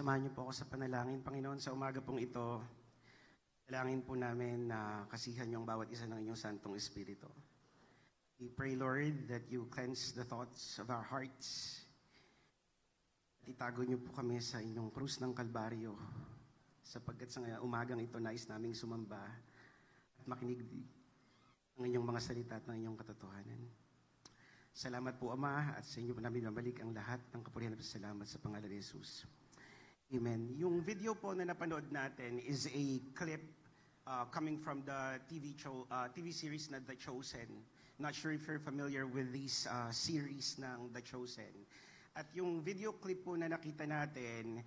Samahan niyo po ako sa panalangin. Panginoon, sa umaga pong ito, dalangin po namin na kasihan ang bawat isa ng inyong Santong Espiritu. We pray, Lord, that you cleanse the thoughts of our hearts. At itago niyo po kami sa inyong krus ng Kalbaryo sapagkat sa umagang ito nais naming sumamba at makinig ng inyong mga salita at ng inyong katotohanan. Salamat po, Ama, at sa inyo po namin mabalik ang lahat ng kapurihan at salamat sa pangalan ni Jesus. Amen. Yung video po na napanood natin is a clip uh, coming from the TV, show, uh, TV series na The Chosen. Not sure if you're familiar with this uh, series ng The Chosen. At yung video clip po na nakita natin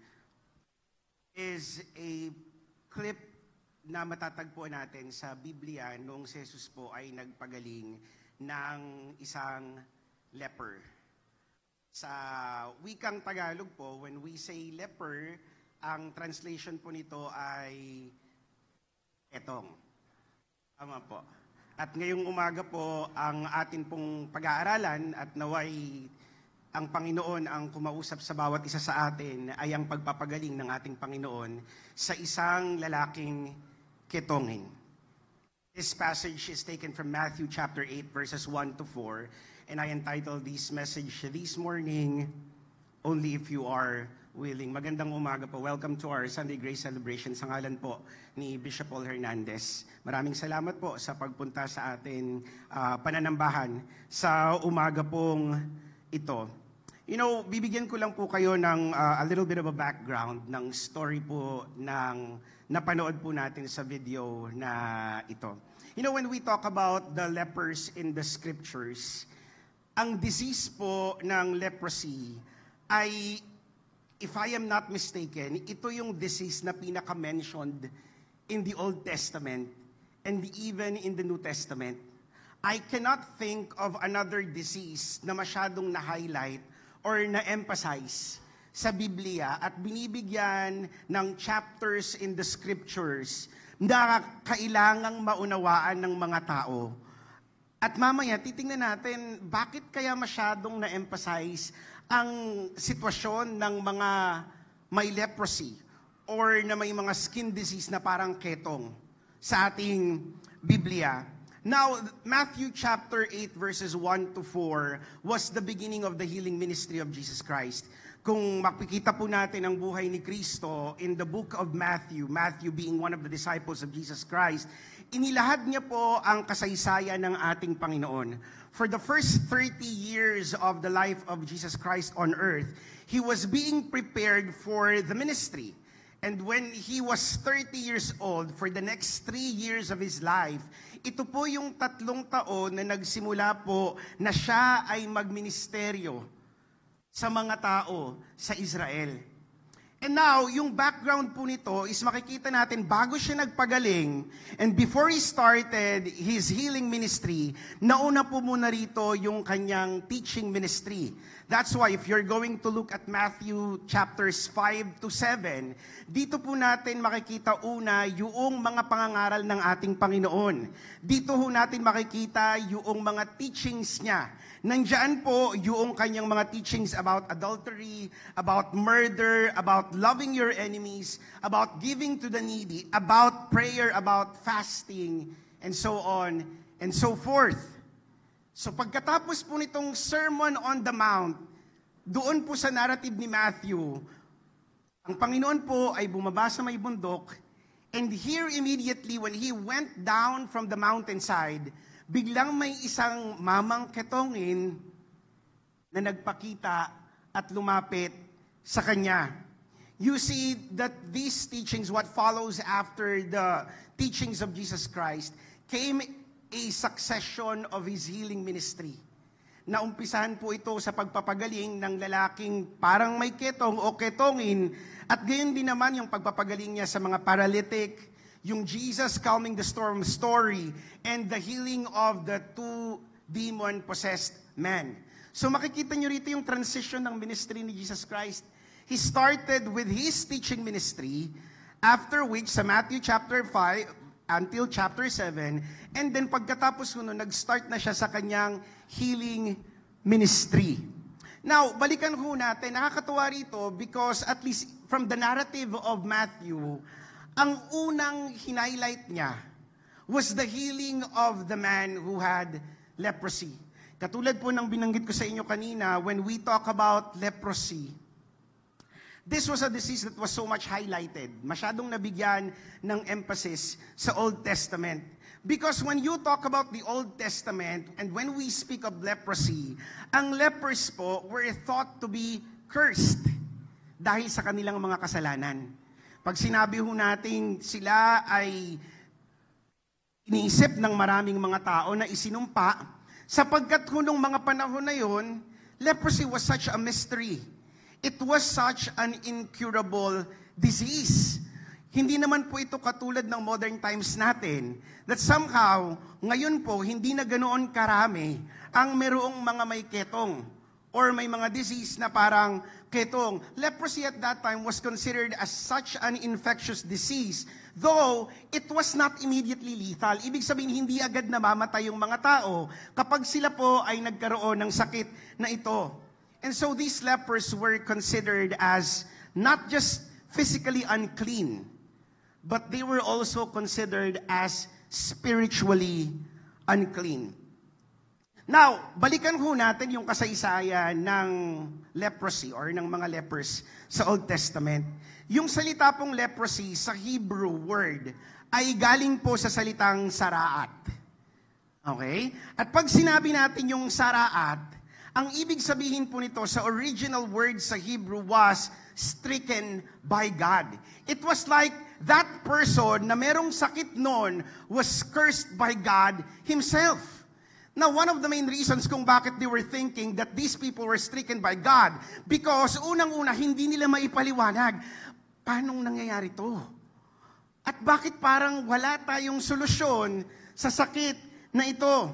is a clip na matatagpuan natin sa Biblia noong si Jesus po ay nagpagaling ng isang leper. Sa wikang Tagalog po, when we say leper, ang translation po nito ay etong. Tama po. At ngayong umaga po, ang atin pong pag-aaralan at naway ang Panginoon ang kumausap sa bawat isa sa atin ay ang pagpapagaling ng ating Panginoon sa isang lalaking ketongin. This passage is taken from Matthew chapter 8 verses 1 to 4 and I entitled this message this morning, Only If You Are Willing. Magandang umaga po. Welcome to our Sunday Grace Celebration sa ngalan po ni Bishop Paul Hernandez. Maraming salamat po sa pagpunta sa atin uh, pananambahan sa umaga pong ito. You know, bibigyan ko lang po kayo ng uh, a little bit of a background ng story po ng napanood po natin sa video na ito. You know, when we talk about the lepers in the scriptures, ang disease po ng leprosy ay, if I am not mistaken, ito yung disease na pinaka-mentioned in the Old Testament and even in the New Testament. I cannot think of another disease na masyadong na-highlight or na-emphasize sa Biblia at binibigyan ng chapters in the scriptures na kailangang maunawaan ng mga tao at mamaya, titingnan natin, bakit kaya masyadong na-emphasize ang sitwasyon ng mga may leprosy or na may mga skin disease na parang ketong sa ating Biblia. Now, Matthew chapter 8 verses 1 to 4 was the beginning of the healing ministry of Jesus Christ. Kung makikita po natin ang buhay ni Kristo in the book of Matthew, Matthew being one of the disciples of Jesus Christ, inilahad niya po ang kasaysayan ng ating Panginoon. For the first 30 years of the life of Jesus Christ on earth, he was being prepared for the ministry. And when he was 30 years old, for the next three years of his life, ito po yung tatlong taon na nagsimula po na siya ay magministeryo sa mga tao sa Israel. And now, yung background po nito is makikita natin bago siya nagpagaling and before he started his healing ministry, nauna po muna rito yung kanyang teaching ministry. That's why if you're going to look at Matthew chapters 5 to 7, dito po natin makikita una yung mga pangangaral ng ating Panginoon. Dito ho natin makikita yung mga teachings niya Nandiyan po yung kanyang mga teachings about adultery, about murder, about loving your enemies, about giving to the needy, about prayer, about fasting, and so on and so forth. So pagkatapos po nitong Sermon on the Mount, doon po sa narrative ni Matthew, ang Panginoon po ay bumaba sa may bundok, and here immediately when he went down from the mountainside, biglang may isang mamang ketongin na nagpakita at lumapit sa kanya. You see that these teachings, what follows after the teachings of Jesus Christ, came a succession of His healing ministry. Naumpisahan po ito sa pagpapagaling ng lalaking parang may ketong o ketongin at gayon din naman yung pagpapagaling niya sa mga paralytic, yung Jesus calming the storm story and the healing of the two demon-possessed men. So makikita nyo rito yung transition ng ministry ni Jesus Christ. He started with his teaching ministry, after which sa Matthew chapter 5 until chapter 7, and then pagkatapos nun, nag-start na siya sa kanyang healing ministry. Now, balikan ho natin, nakakatuwa rito because at least from the narrative of Matthew, ang unang hinighlight niya was the healing of the man who had leprosy. Katulad po ng binanggit ko sa inyo kanina, when we talk about leprosy, this was a disease that was so much highlighted. Masyadong nabigyan ng emphasis sa Old Testament. Because when you talk about the Old Testament and when we speak of leprosy, ang lepers po were thought to be cursed dahil sa kanilang mga kasalanan. Pag sinabi ho natin sila ay iniisip ng maraming mga tao na isinumpa, sapagkat hunong mga panahon na yon, leprosy was such a mystery. It was such an incurable disease. Hindi naman po ito katulad ng modern times natin that somehow, ngayon po, hindi na ganoon karami ang merong mga may ketong or may mga disease na parang ketong. Leprosy at that time was considered as such an infectious disease, though it was not immediately lethal. Ibig sabihin, hindi agad namamatay yung mga tao kapag sila po ay nagkaroon ng sakit na ito. And so these lepers were considered as not just physically unclean, but they were also considered as spiritually unclean. Now, balikan ho natin yung kasaysayan ng leprosy or ng mga lepers sa Old Testament. Yung salita pong leprosy sa Hebrew word ay galing po sa salitang saraat. Okay? At pag sinabi natin yung saraat, ang ibig sabihin po nito sa original word sa Hebrew was stricken by God. It was like that person na merong sakit noon was cursed by God Himself. Now, one of the main reasons kung bakit they were thinking that these people were stricken by God, because unang-una, hindi nila maipaliwanag, paanong nangyayari to? At bakit parang wala tayong solusyon sa sakit na ito?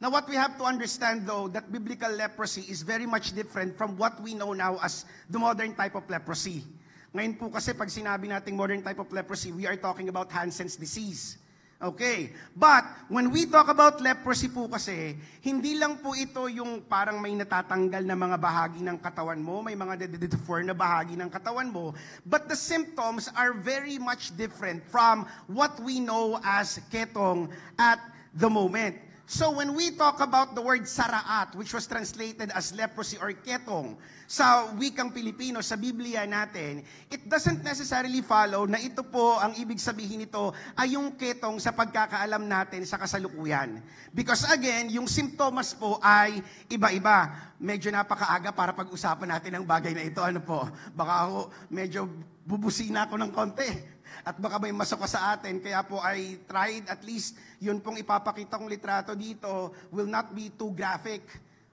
Now, what we have to understand, though, that biblical leprosy is very much different from what we know now as the modern type of leprosy. Ngayon po kasi pag sinabi nating modern type of leprosy, we are talking about Hansen's disease. Okay. But, when we talk about leprosy po kasi, hindi lang po ito yung parang may natatanggal na mga bahagi ng katawan mo, may mga deform na bahagi ng katawan mo, but the symptoms are very much different from what we know as ketong at the moment. So when we talk about the word saraat, which was translated as leprosy or ketong, sa wikang Pilipino, sa Biblia natin, it doesn't necessarily follow na ito po, ang ibig sabihin nito, ay yung ketong sa pagkakaalam natin sa kasalukuyan. Because again, yung simptomas po ay iba-iba. Medyo napakaaga para pag-usapan natin ang bagay na ito. Ano po? Baka ako medyo bubusina ako ng konti at baka may masok sa atin. Kaya po I tried at least yun pong ipapakita kong litrato dito will not be too graphic.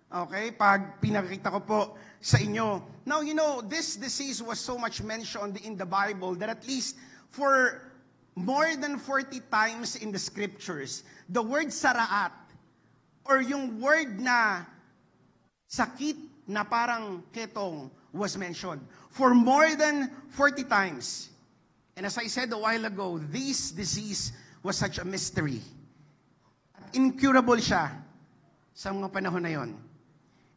Okay? Pag pinakita ko po sa inyo. Now, you know, this disease was so much mentioned in the Bible that at least for more than 40 times in the scriptures, the word saraat or yung word na sakit na parang ketong was mentioned for more than 40 times. And as I said a while ago, this disease was such a mystery. At incurable siya sa mga panahon na yon.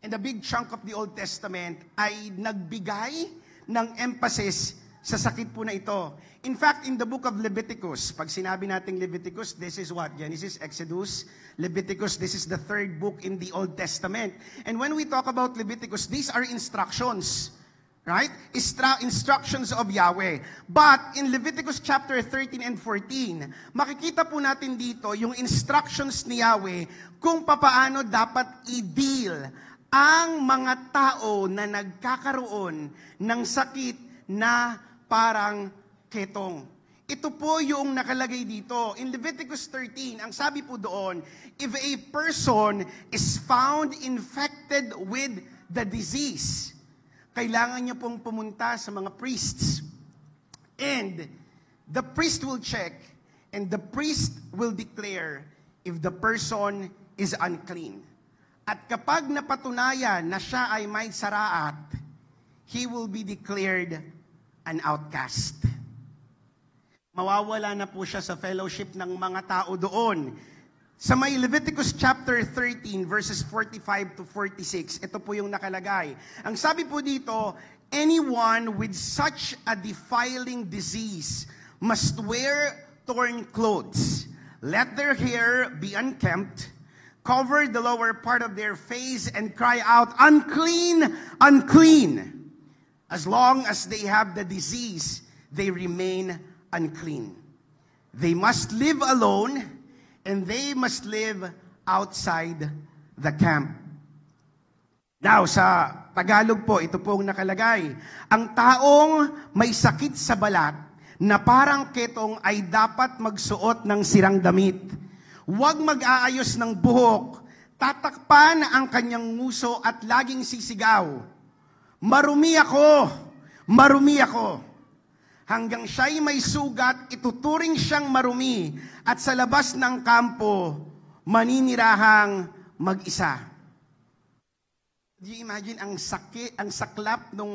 And a big chunk of the Old Testament ay nagbigay ng emphasis sa sakit po na ito. In fact, in the book of Leviticus, pag sinabi nating Leviticus, this is what? Genesis, Exodus, Leviticus, this is the third book in the Old Testament. And when we talk about Leviticus, these are instructions Right? Instructions of Yahweh. But in Leviticus chapter 13 and 14, makikita po natin dito yung instructions ni Yahweh kung papaano dapat i-deal ang mga tao na nagkakaroon ng sakit na parang ketong. Ito po yung nakalagay dito. In Leviticus 13, ang sabi po doon, if a person is found infected with the disease, kailangan niya pong pumunta sa mga priests. And the priest will check and the priest will declare if the person is unclean. At kapag napatunayan na siya ay may saraat, he will be declared an outcast. Mawawala na po siya sa fellowship ng mga tao doon Sa may Leviticus chapter 13 verses 45 to 46, ito po yung nakalagay. Ang sabi po dito, anyone with such a defiling disease must wear torn clothes. Let their hair be unkempt, cover the lower part of their face, and cry out, Unclean, unclean. As long as they have the disease, they remain unclean. They must live alone, and they must live outside the camp. Now, sa Tagalog po, ito pong nakalagay. Ang taong may sakit sa balat na parang ketong ay dapat magsuot ng sirang damit. Huwag mag-aayos ng buhok, tatakpan ang kanyang nguso at laging sisigaw. Marumi ako, marumi ako. Hanggang siya'y may sugat, ituturing siyang marumi at sa labas ng kampo, maninirahang mag-isa. Do imagine ang sakit, ang saklap nung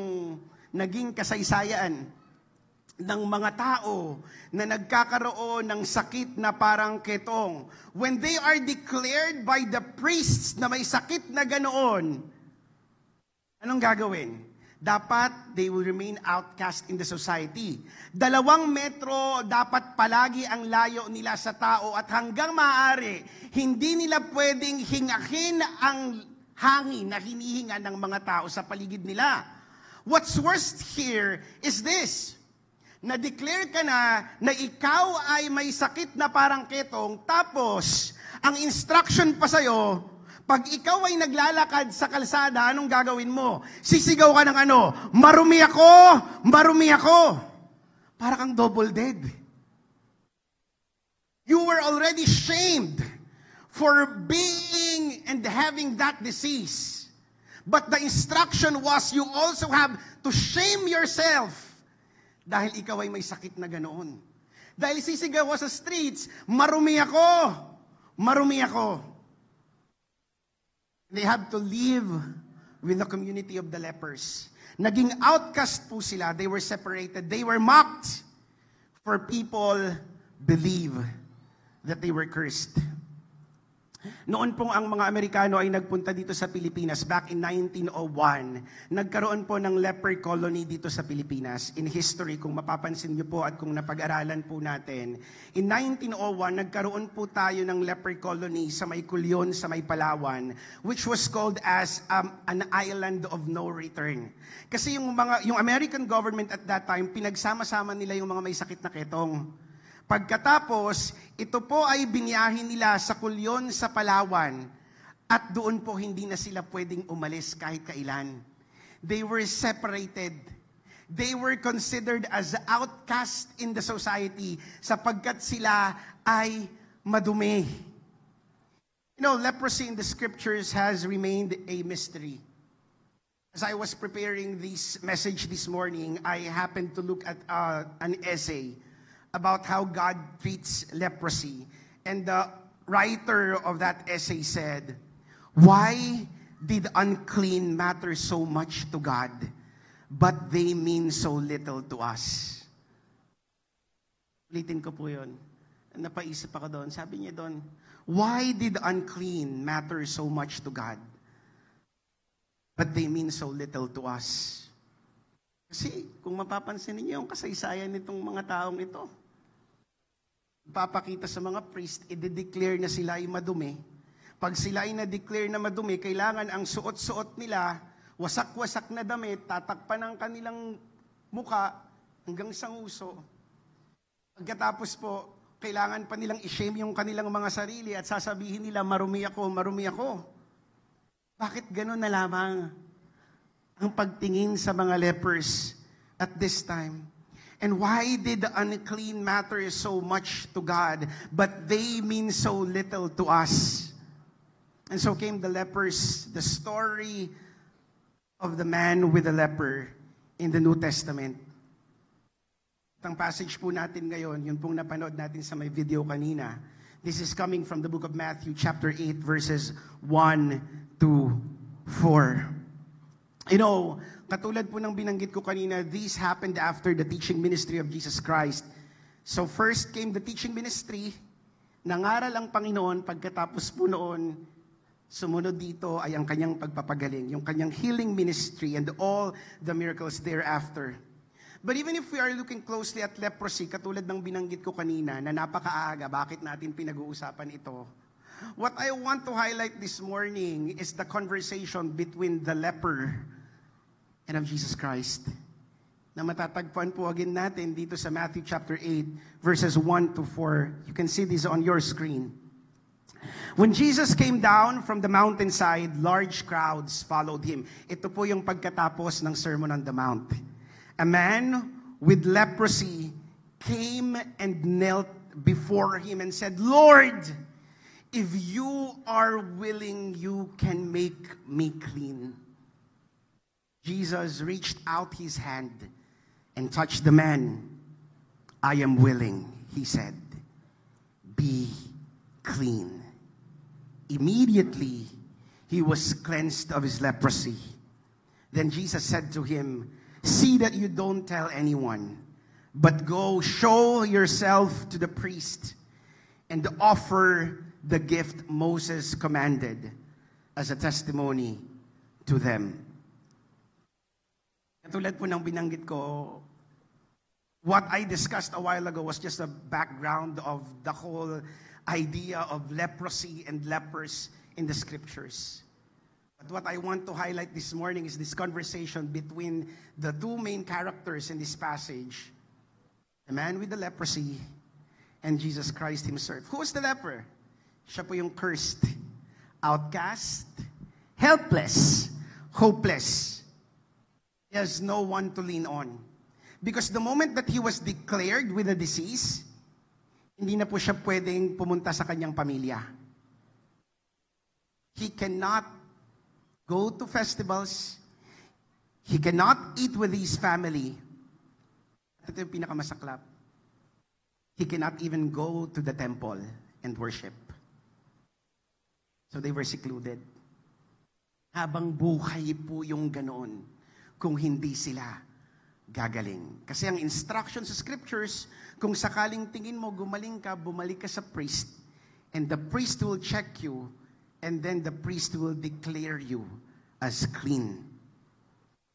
naging kasaysayan ng mga tao na nagkakaroon ng sakit na parang ketong. When they are declared by the priests na may sakit na ganoon, anong gagawin? Dapat they will remain outcast in the society. Dalawang metro dapat palagi ang layo nila sa tao at hanggang maaari, hindi nila pwedeng hingahin ang hangin na hinihinga ng mga tao sa paligid nila. What's worst here is this na-declare ka na na ikaw ay may sakit na parang ketong, tapos ang instruction pa sa'yo, pag ikaw ay naglalakad sa kalsada, anong gagawin mo? Sisigaw ka ng ano? Marumi ako! Marumi ako! Para kang double dead. You were already shamed for being and having that disease. But the instruction was you also have to shame yourself dahil ikaw ay may sakit na ganoon. Dahil sisigaw sa streets, marumi ako, marumi ako. They have to live with the community of the lepers. Naging outcast po sila. They were separated. They were mocked. For people believe that they were cursed. Noon pong ang mga Amerikano ay nagpunta dito sa Pilipinas back in 1901. Nagkaroon po ng leper colony dito sa Pilipinas. In history, kung mapapansin niyo po at kung napag-aralan po natin, in 1901, nagkaroon po tayo ng leper colony sa may Kulyon, sa may Palawan, which was called as um, an island of no return. Kasi yung, mga, yung American government at that time, pinagsama-sama nila yung mga may sakit na ketong. Pagkatapos, ito po ay binyahin nila sa kulyon sa Palawan at doon po hindi na sila pwedeng umalis kahit kailan. They were separated. They were considered as outcast in the society sapagkat sila ay madumi. You know, leprosy in the scriptures has remained a mystery. As I was preparing this message this morning, I happened to look at uh, an essay about how God treats leprosy. And the writer of that essay said, Why did unclean matter so much to God, but they mean so little to us? Ulitin ko po yun. Napaisip ako doon. Sabi niya doon, Why did unclean matter so much to God, but they mean so little to us? Kasi kung mapapansin ninyo yung kasaysayan nitong mga taong ito, papakita sa mga priest, i-declare na sila ay madumi. Pag sila ay na-declare na madumi, kailangan ang suot-suot nila, wasak-wasak na damit, tatakpan ang kanilang muka hanggang sa nguso. Pagkatapos po, kailangan pa nilang i-shame yung kanilang mga sarili at sasabihin nila, marumi ako, marumi ako. Bakit gano'n na lamang? ang pagtingin sa mga lepers at this time. And why did the unclean matter so much to God, but they mean so little to us? And so came the lepers, the story of the man with the leper in the New Testament. Ang passage po natin ngayon, yun pong napanood natin sa may video kanina. This is coming from the book of Matthew chapter 8 verses 1 to 4. You know, katulad po ng binanggit ko kanina, this happened after the teaching ministry of Jesus Christ. So first came the teaching ministry, Nangaral ang Panginoon pagkatapos po noon, sumunod dito ay ang kanyang pagpapagaling, yung kanyang healing ministry and all the miracles thereafter. But even if we are looking closely at leprosy, katulad ng binanggit ko kanina na napakaaga, bakit natin pinag-uusapan ito? What I want to highlight this morning is the conversation between the leper and of Jesus Christ na matatagpuan po again natin dito sa Matthew chapter 8 verses 1 to 4. You can see this on your screen. When Jesus came down from the mountainside, large crowds followed him. Ito po yung pagkatapos ng Sermon on the Mount. A man with leprosy came and knelt before him and said, Lord, if you are willing, you can make me clean. Jesus reached out his hand and touched the man. I am willing, he said. Be clean. Immediately, he was cleansed of his leprosy. Then Jesus said to him, See that you don't tell anyone, but go show yourself to the priest and offer the gift Moses commanded as a testimony to them. Katulad po ng binanggit ko, what I discussed a while ago was just a background of the whole idea of leprosy and lepers in the scriptures. But what I want to highlight this morning is this conversation between the two main characters in this passage the man with the leprosy and Jesus Christ Himself. Who was the leper? Siya po yung cursed, outcast, helpless, hopeless. He has no one to lean on. Because the moment that he was declared with a disease, hindi na po siya pwedeng pumunta sa kanyang pamilya. He cannot go to festivals. He cannot eat with his family. At ito yung pinakamasaklap. He cannot even go to the temple and worship. So they were secluded. Habang buhay po yung ganoon kung hindi sila gagaling. Kasi ang instruction sa scriptures, kung sakaling tingin mo gumaling ka, bumalik ka sa priest, and the priest will check you, and then the priest will declare you as clean.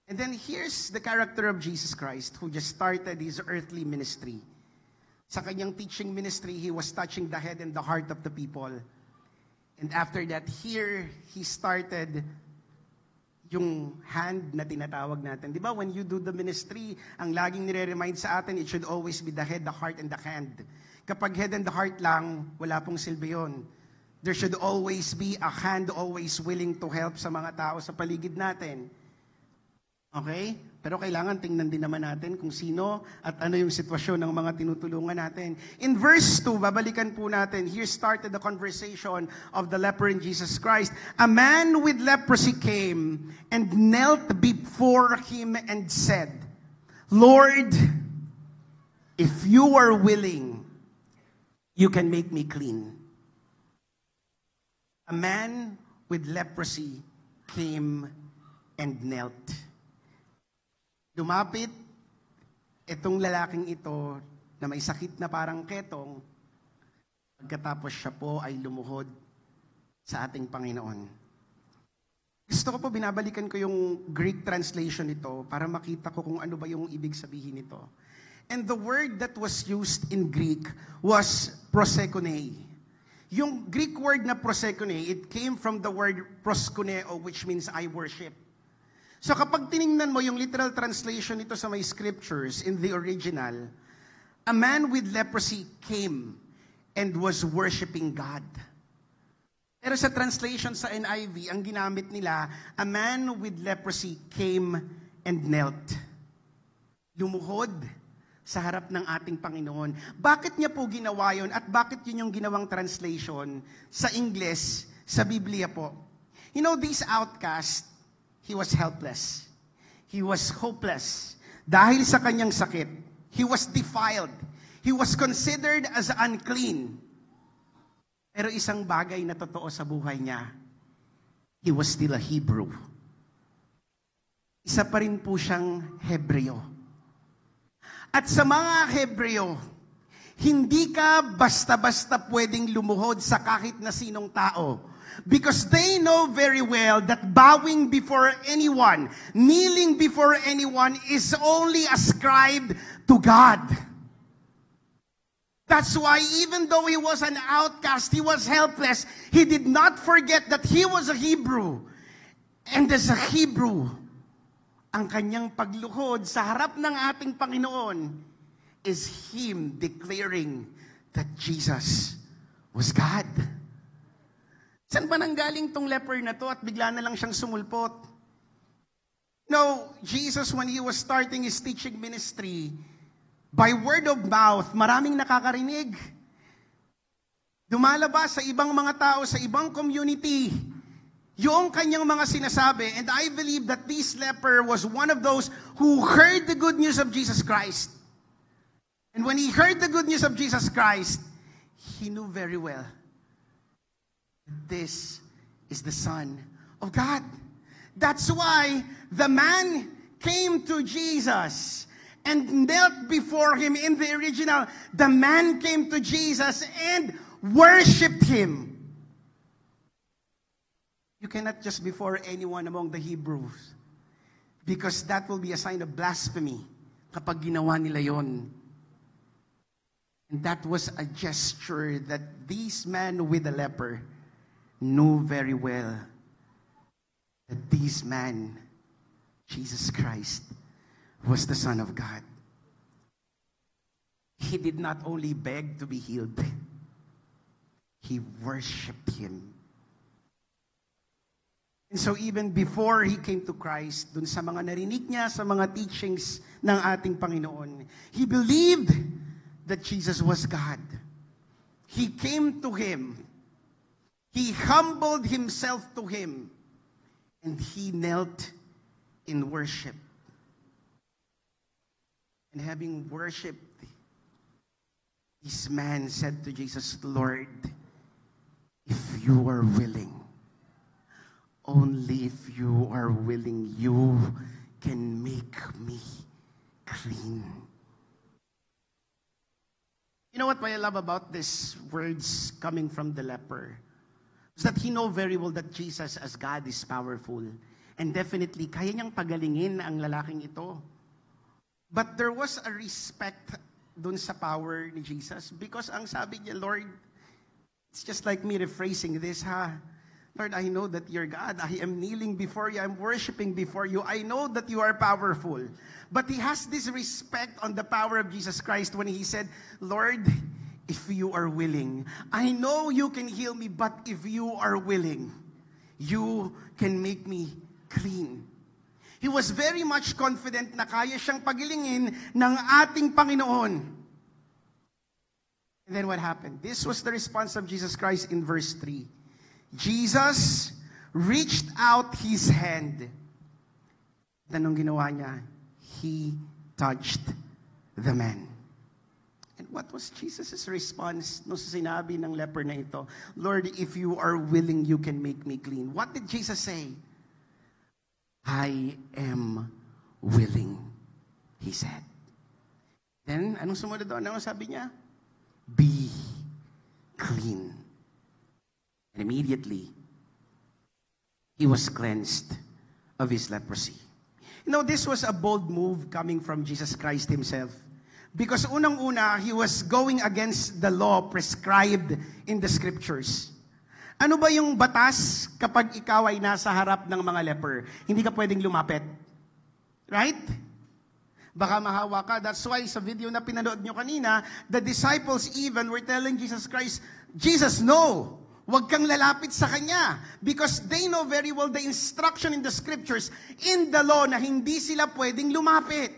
And then here's the character of Jesus Christ who just started his earthly ministry. Sa kanyang teaching ministry, he was touching the head and the heart of the people. And after that, here he started yung hand na tinatawag natin. Di ba, when you do the ministry, ang laging nire-remind sa atin, it should always be the head, the heart, and the hand. Kapag head and the heart lang, wala pong silbi yun. There should always be a hand always willing to help sa mga tao sa paligid natin. Okay? Pero kailangan tingnan din naman natin kung sino at ano yung sitwasyon ng mga tinutulungan natin. In verse 2, babalikan po natin, here started the conversation of the leper in Jesus Christ. A man with leprosy came and knelt before him and said, Lord, if you are willing, you can make me clean. A man with leprosy came and knelt. Lumapit itong lalaking ito na may sakit na parang ketong, pagkatapos siya po ay lumuhod sa ating Panginoon. Gusto ko po binabalikan ko yung Greek translation nito para makita ko kung ano ba yung ibig sabihin nito. And the word that was used in Greek was prosekone. Yung Greek word na prosekone, it came from the word proskuneo, which means I worship. So kapag tiningnan mo yung literal translation nito sa my scriptures in the original, a man with leprosy came and was worshiping God. Pero sa translation sa NIV, ang ginamit nila, a man with leprosy came and knelt. Lumuhod sa harap ng ating Panginoon. Bakit niya po ginawa yon at bakit yun yung ginawang translation sa English, sa Biblia po? You know, these outcasts, he was helpless. He was hopeless. Dahil sa kanyang sakit, he was defiled. He was considered as unclean. Pero isang bagay na totoo sa buhay niya, he was still a Hebrew. Isa pa rin po siyang Hebreo. At sa mga Hebreo, hindi ka basta-basta pwedeng lumuhod sa kahit na sinong tao. Because they know very well that bowing before anyone, kneeling before anyone is only ascribed to God. That's why even though he was an outcast, he was helpless, he did not forget that he was a Hebrew. And as a Hebrew, ang kanyang pagluhod sa harap ng ating Panginoon is him declaring that Jesus was God. Saan ba nanggaling tong leper na to at bigla na lang siyang sumulpot? No, Jesus when he was starting his teaching ministry, by word of mouth, maraming nakakarinig. Dumalabas sa ibang mga tao, sa ibang community, yung kanyang mga sinasabi, and I believe that this leper was one of those who heard the good news of Jesus Christ. And when he heard the good news of Jesus Christ, he knew very well this is the Son of God. That's why the man came to Jesus and knelt before him in the original. The man came to Jesus and worshiped him. You cannot just before anyone among the Hebrews because that will be a sign of blasphemy kapag ginawa nila yon. And that was a gesture that this man with the leper knew very well that this man, Jesus Christ, was the Son of God. He did not only beg to be healed, he worshiped him. And so even before he came to Christ, dun sa mga narinig niya, sa mga teachings ng ating Panginoon, he believed that Jesus was God. He came to him He humbled himself to him and he knelt in worship. And having worshiped, this man said to Jesus, Lord, if you are willing, only if you are willing, you can make me clean. You know what I love about these words coming from the leper? is that he know very well that Jesus as God is powerful. And definitely, kaya niyang pagalingin ang lalaking ito. But there was a respect dun sa power ni Jesus because ang sabi niya, Lord, it's just like me rephrasing this, ha? Lord, I know that you're God. I am kneeling before you. I'm worshiping before you. I know that you are powerful. But he has this respect on the power of Jesus Christ when he said, Lord, if you are willing. I know you can heal me, but if you are willing, you can make me clean. He was very much confident na kaya siyang pagilingin ng ating Panginoon. And then what happened? This was the response of Jesus Christ in verse 3. Jesus reached out his hand. Tanong ginawa niya? He touched the man. And what was Jesus' response no sa sinabi ng leper na ito? Lord, if you are willing, you can make me clean. What did Jesus say? I am willing, he said. Then, anong sumunod doon? Anong sabi niya? Be clean. And immediately, he was cleansed of his leprosy. You know, this was a bold move coming from Jesus Christ himself. Because unang-una, he was going against the law prescribed in the scriptures. Ano ba yung batas kapag ikaw ay nasa harap ng mga leper? Hindi ka pwedeng lumapit. Right? Baka mahawa ka. That's why sa video na pinanood nyo kanina, the disciples even were telling Jesus Christ, Jesus, no! Huwag kang lalapit sa Kanya. Because they know very well the instruction in the scriptures, in the law, na hindi sila pwedeng lumapit.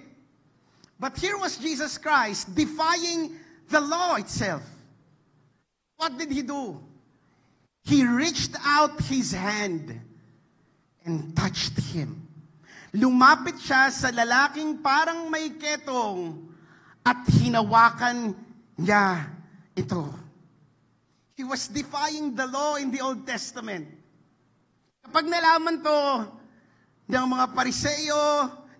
But here was Jesus Christ defying the law itself. What did he do? He reached out his hand and touched him. Lumapit siya sa lalaking parang may ketong at hinawakan niya ito. He was defying the law in the Old Testament. Kapag nalaman to ng mga pariseyo,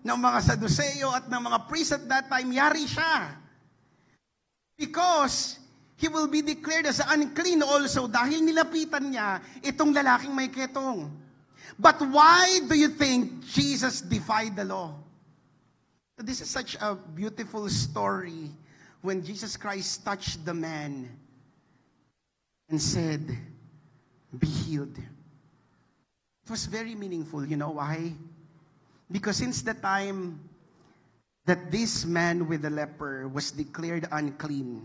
ng mga Saduseo at ng mga priests at that time, yari siya. Because he will be declared as unclean also dahil nilapitan niya itong lalaking may ketong. But why do you think Jesus defied the law? This is such a beautiful story when Jesus Christ touched the man and said, Be healed. It was very meaningful. You know why? Because since the time that this man with the leper was declared unclean,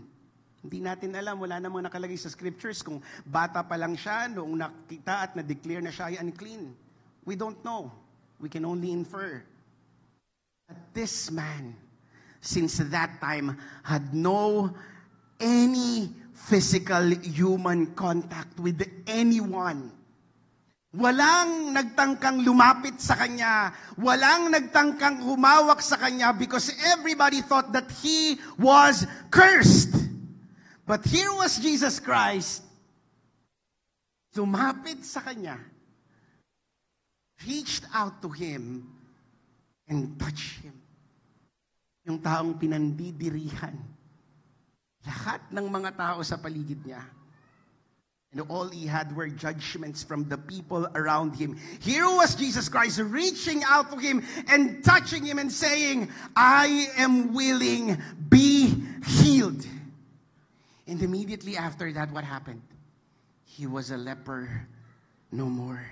hindi natin alam, wala namang nakalagay sa scriptures kung bata pa lang siya noong nakita at na-declare na siya ay unclean. We don't know. We can only infer. But this man, since that time, had no any physical human contact with anyone. Walang nagtangkang lumapit sa kanya. Walang nagtangkang humawak sa kanya because everybody thought that he was cursed. But here was Jesus Christ. Lumapit sa kanya. Reached out to him and touched him. Yung taong pinandidirihan. Lahat ng mga tao sa paligid niya And all he had were judgments from the people around him. Here was Jesus Christ reaching out to him and touching him and saying, I am willing, be healed. And immediately after that, what happened? He was a leper no more.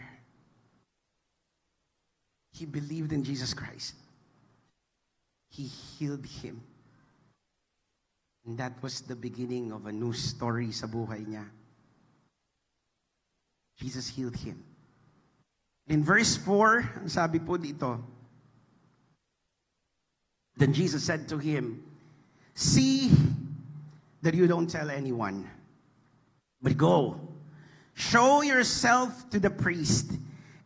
He believed in Jesus Christ. He healed him. And that was the beginning of a new story sa buhay niya. Jesus healed him. In verse 4, ang sabi po dito, Then Jesus said to him, See that you don't tell anyone, but go, show yourself to the priest,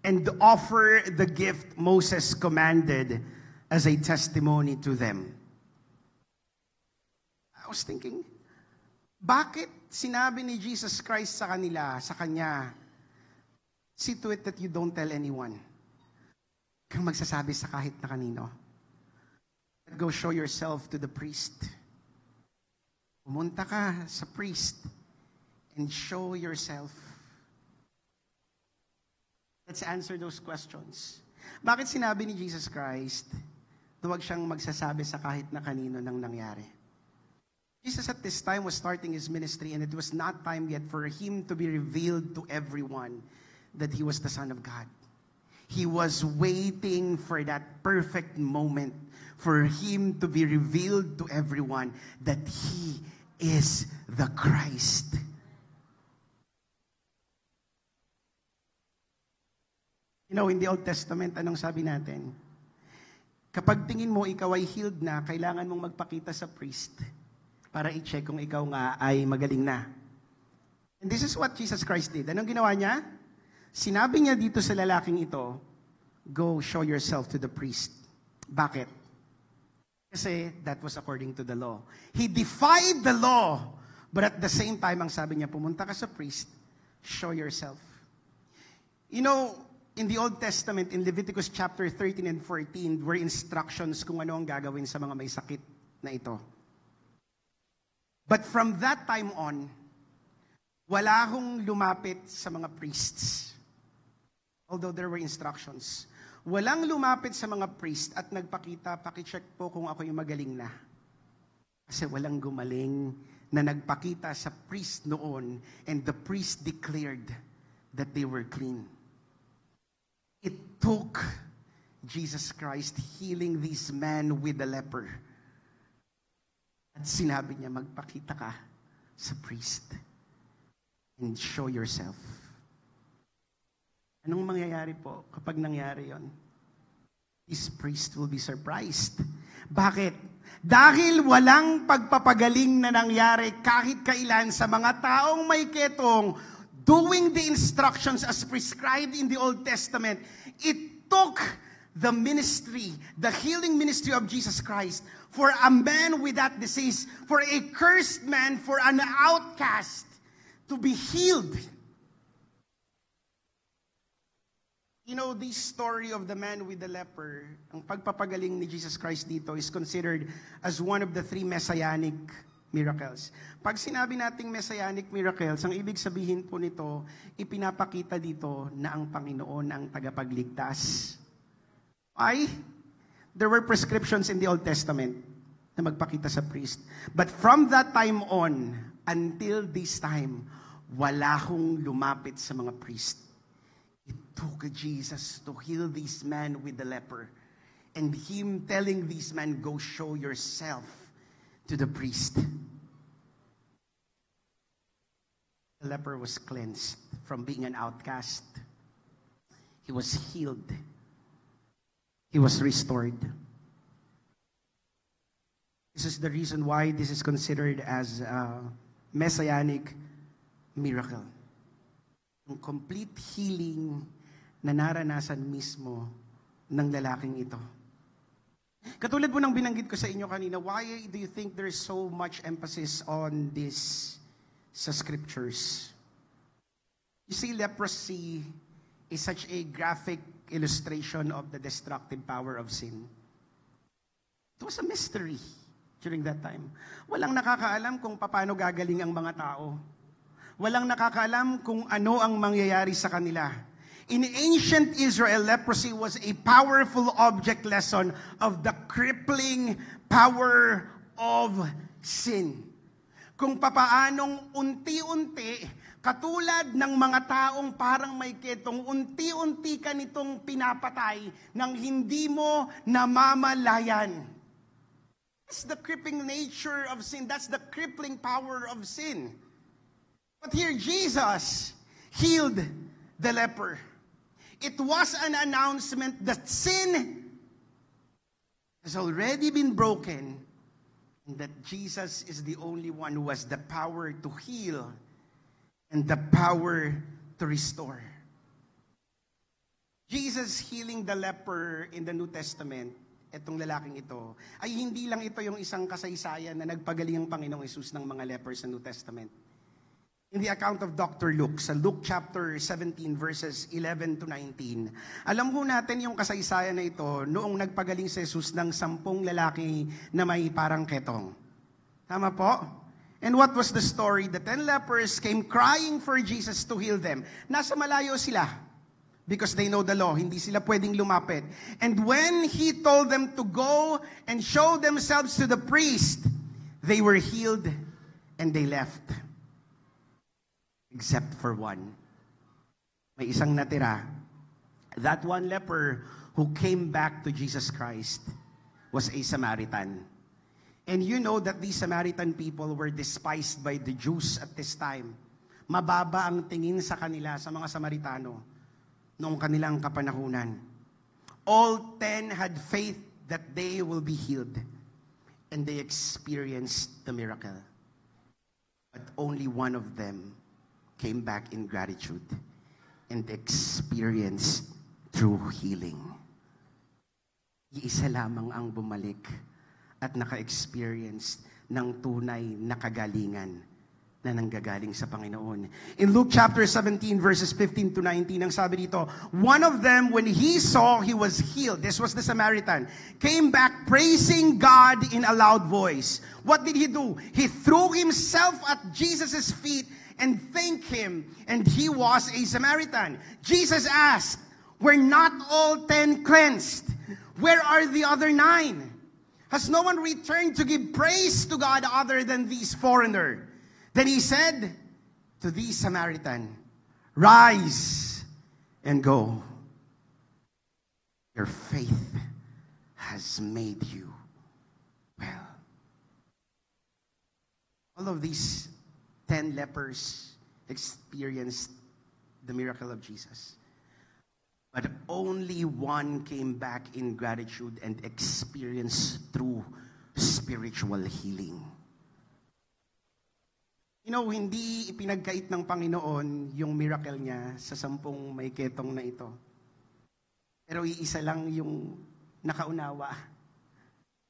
and offer the gift Moses commanded as a testimony to them. I was thinking, bakit sinabi ni Jesus Christ sa kanila, sa kanya, See to it that you don't tell anyone. Kang magsasabi sa kahit na kanino. Go show yourself to the priest. Pumunta ka sa priest and show yourself. Let's answer those questions. Bakit sinabi ni Jesus Christ, huwag siyang magsasabi sa kahit na kanino nang nangyari? Jesus at this time was starting his ministry and it was not time yet for him to be revealed to everyone that he was the Son of God. He was waiting for that perfect moment for him to be revealed to everyone that he is the Christ. You know, in the Old Testament, anong sabi natin? Kapag tingin mo ikaw ay healed na, kailangan mong magpakita sa priest para i-check kung ikaw nga ay magaling na. And this is what Jesus Christ did. Anong ginawa niya? Sinabi niya dito sa lalaking ito, go show yourself to the priest. Bakit? Kasi that was according to the law. He defied the law, but at the same time, ang sabi niya, pumunta ka sa priest, show yourself. You know, in the Old Testament, in Leviticus chapter 13 and 14, were instructions kung ano ang gagawin sa mga may sakit na ito. But from that time on, wala akong lumapit sa mga priests although there were instructions. Walang lumapit sa mga priest at nagpakita, pakicheck po kung ako yung magaling na. Kasi walang gumaling na nagpakita sa priest noon and the priest declared that they were clean. It took Jesus Christ healing this man with the leper. At sinabi niya, magpakita ka sa priest and show yourself. Anong mangyayari po kapag nangyari yon? This priest will be surprised. Bakit? Dahil walang pagpapagaling na nangyari kahit kailan sa mga taong may ketong doing the instructions as prescribed in the Old Testament, it took the ministry, the healing ministry of Jesus Christ for a man with that disease, for a cursed man, for an outcast to be healed. You know, this story of the man with the leper, ang pagpapagaling ni Jesus Christ dito is considered as one of the three messianic miracles. Pag sinabi nating messianic miracles, ang ibig sabihin po nito, ipinapakita dito na ang Panginoon ang tagapagligtas. Why? There were prescriptions in the Old Testament na magpakita sa priest. But from that time on, until this time, wala hong lumapit sa mga priest. It took Jesus to heal this man with the leper. And him telling this man, go show yourself to the priest. The leper was cleansed from being an outcast. He was healed. He was restored. This is the reason why this is considered as a messianic miracle. Ang complete healing na naranasan mismo ng lalaking ito. Katulad po ng binanggit ko sa inyo kanina, why do you think there is so much emphasis on this sa scriptures? You see, leprosy is such a graphic illustration of the destructive power of sin. It was a mystery during that time. Walang nakakaalam kung paano gagaling ang mga tao. Walang nakakaalam kung ano ang mangyayari sa kanila. In ancient Israel, leprosy was a powerful object lesson of the crippling power of sin. Kung papaanong unti-unti, katulad ng mga taong parang may ketong, unti-unti ka nitong pinapatay nang hindi mo namamalayan. That's the crippling nature of sin. That's the crippling power of sin. But here, Jesus healed the leper. It was an announcement that sin has already been broken and that Jesus is the only one who has the power to heal and the power to restore. Jesus healing the leper in the New Testament, etong lalaking ito, ay hindi lang ito yung isang kasaysayan na nagpagaling ang Panginoong Yesus ng mga lepers sa New Testament. In the account of Dr. Luke, sa Luke chapter 17 verses 11 to 19, alam ho natin yung kasaysayan na ito noong nagpagaling si Jesus ng sampung lalaki na may parang ketong. Tama po? And what was the story? The ten lepers came crying for Jesus to heal them. Nasa malayo sila because they know the law. Hindi sila pwedeng lumapit. And when he told them to go and show themselves to the priest, they were healed and they left. Except for one. May isang natira. That one leper who came back to Jesus Christ was a Samaritan. And you know that these Samaritan people were despised by the Jews at this time. Mababa ang tingin sa kanila, sa mga Samaritano, noong kanilang kapanahunan. All ten had faith that they will be healed. And they experienced the miracle. But only one of them came back in gratitude and experienced true healing. Iisa lamang ang bumalik at naka-experience ng tunay na kagalingan na nanggagaling sa Panginoon. In Luke chapter 17 verses 15 to 19, ang sabi dito, one of them when he saw he was healed, this was the Samaritan, came back praising God in a loud voice. What did he do? He threw himself at Jesus' feet and thanked him, and he was a Samaritan. Jesus asked, were not all ten cleansed? Where are the other nine? Has no one returned to give praise to God other than these foreigner? Then he said to the Samaritan, Rise and go. Your faith has made you well. All of these ten lepers experienced the miracle of Jesus. But only one came back in gratitude and experienced true spiritual healing. You know, hindi ipinagkait ng Panginoon yung miracle niya sa sampung may ketong na ito. Pero iisa lang yung nakaunawa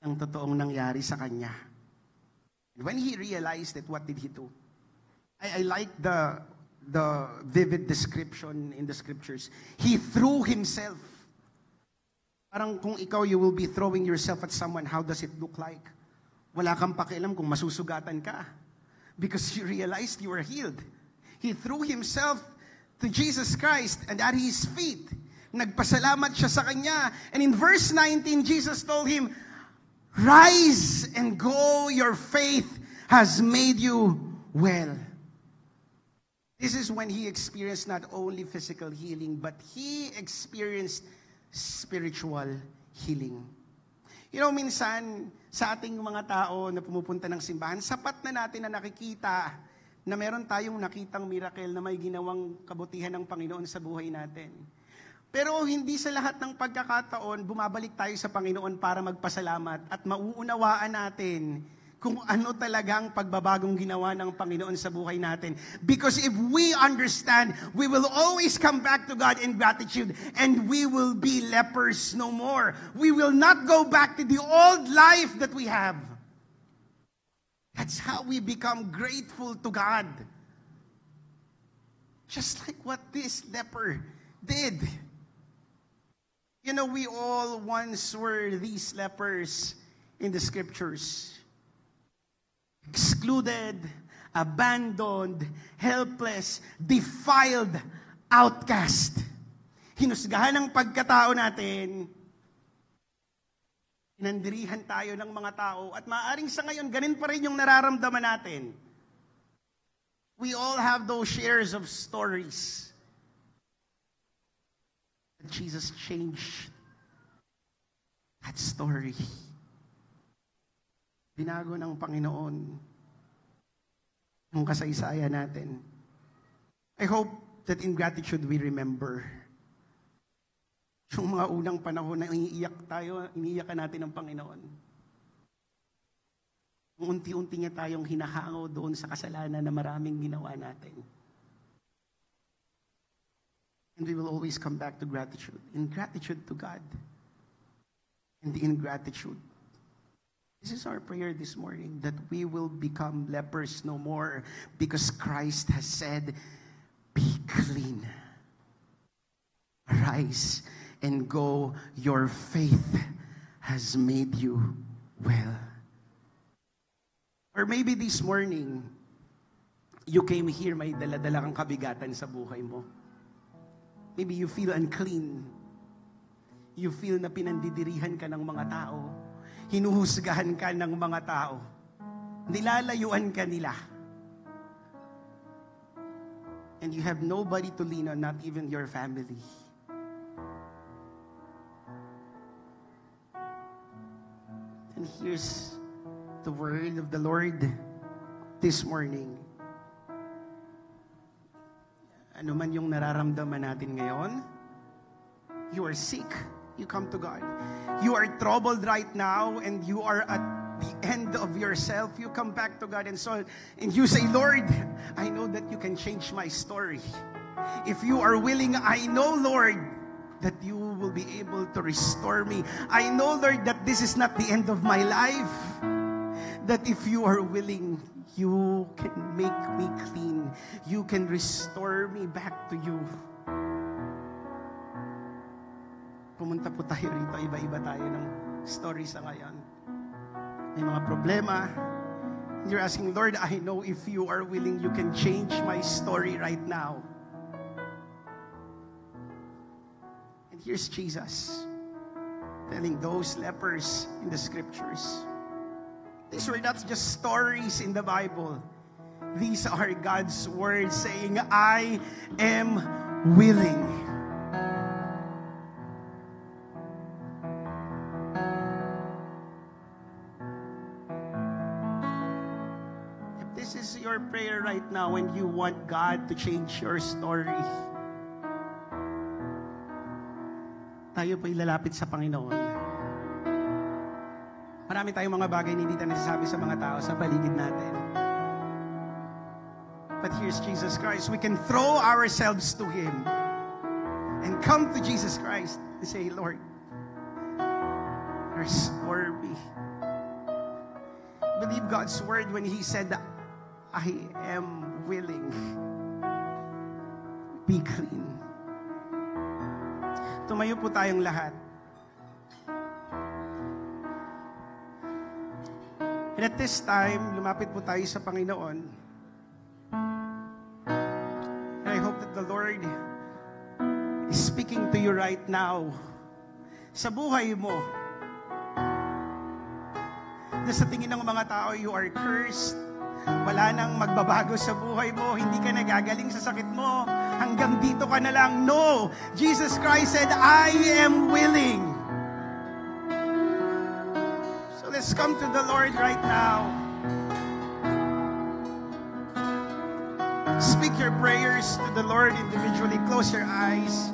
ng totoong nangyari sa kanya. And when he realized it, what did he do? I, I like the the vivid description in the scriptures. He threw himself. Parang kung ikaw, you will be throwing yourself at someone, how does it look like? Wala kang pakialam kung masusugatan ka. Because you realized you were healed. He threw himself to Jesus Christ and at his feet. Nagpasalamat siya sa kanya. And in verse 19, Jesus told him, Rise and go, your faith has made you well. This is when he experienced not only physical healing, but he experienced spiritual healing. You know, minsan, sa ating mga tao na pumupunta ng simbahan, sapat na natin na nakikita na meron tayong nakitang miracle na may ginawang kabutihan ng Panginoon sa buhay natin. Pero hindi sa lahat ng pagkakataon, bumabalik tayo sa Panginoon para magpasalamat at mauunawaan natin kung ano talaga pagbabagong ginawa ng Panginoon sa buhay natin. Because if we understand, we will always come back to God in gratitude and we will be lepers no more. We will not go back to the old life that we have. That's how we become grateful to God. Just like what this leper did. You know, we all once were these lepers in the scriptures excluded, abandoned, helpless, defiled, outcast. Hinusgahan ng pagkatao natin, Inandirihan tayo ng mga tao at maaring sa ngayon, ganin pa rin yung nararamdaman natin. We all have those shares of stories. That Jesus changed that story. Binago ng Panginoon yung kasaysayan natin. I hope that in gratitude we remember yung mga unang panahon na iniiyak tayo, iniiyakan natin ng Panginoon. Unti-unti niya tayong hinahango doon sa kasalanan na maraming ginawa natin. And we will always come back to gratitude. In gratitude to God. And in gratitude This is our prayer this morning that we will become lepers no more because Christ has said, Be clean. Arise and go. Your faith has made you well. Or maybe this morning, you came here, may dala-dala kang kabigatan sa buhay mo. Maybe you feel unclean. You feel na pinandidirihan ka ng mga tao hinuhusgahan ka ng mga tao. Nilalayuan ka nila. And you have nobody to lean on, not even your family. And here's the word of the Lord this morning. Ano man yung nararamdaman natin ngayon, you are sick, you come to God. You are troubled right now and you are at the end of yourself. You come back to God and so and you say, Lord, I know that you can change my story. If you are willing, I know, Lord, that you will be able to restore me. I know, Lord, that this is not the end of my life. That if you are willing, you can make me clean. You can restore me back to you. Pumunta po tayo rito, iba-iba tayo ng story sa ngayon. May mga problema. You're asking, Lord, I know if you are willing, you can change my story right now. And here's Jesus telling those lepers in the scriptures. These were not just stories in the Bible. These are God's words saying, I am willing. Right now when you want God to change your story. Tayo po ilalapit sa Panginoon. Marami tayong mga bagay na hindi tayo nasasabi sa mga tao sa paligid natin. But here's Jesus Christ. We can throw ourselves to Him and come to Jesus Christ and say, Lord, restore me. Believe God's word when He said that I am willing. Be clean. Tumayo po tayong lahat. And at this time, lumapit po tayo sa Panginoon. And I hope that the Lord is speaking to you right now. Sa buhay mo, na sa tingin ng mga tao, you are cursed. Wala nang magbabago sa buhay mo. Hindi ka nagagaling sa sakit mo. Hanggang dito ka na lang. No! Jesus Christ said, I am willing. So let's come to the Lord right now. Speak your prayers to the Lord individually. Close your eyes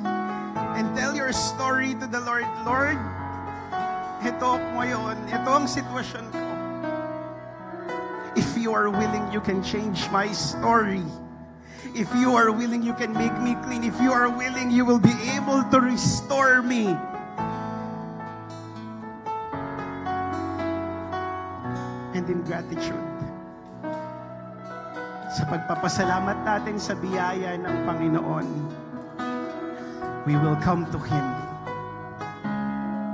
and tell your story to the Lord. Lord, ito ngayon, ito ang sitwasyon ko. You are willing, you can change my story. If you are willing, you can make me clean. If you are willing, you will be able to restore me. And in gratitude, sa pagpapasalamat natin sa biyaya ng Panginoon, we will come to Him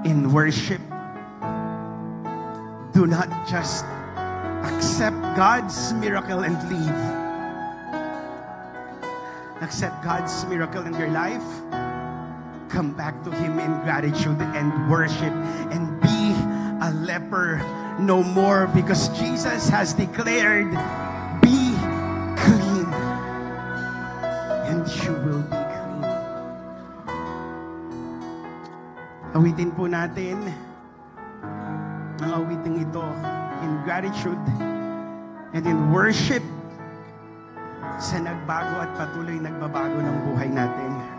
in worship. Do not just accept God's miracle and leave. Accept God's miracle in your life. Come back to Him in gratitude and worship and be a leper no more because Jesus has declared, Be clean. And you will be clean. Awitin po natin ang awiting ito in gratitude and in worship sa nagbago at patuloy nagbabago ng buhay natin.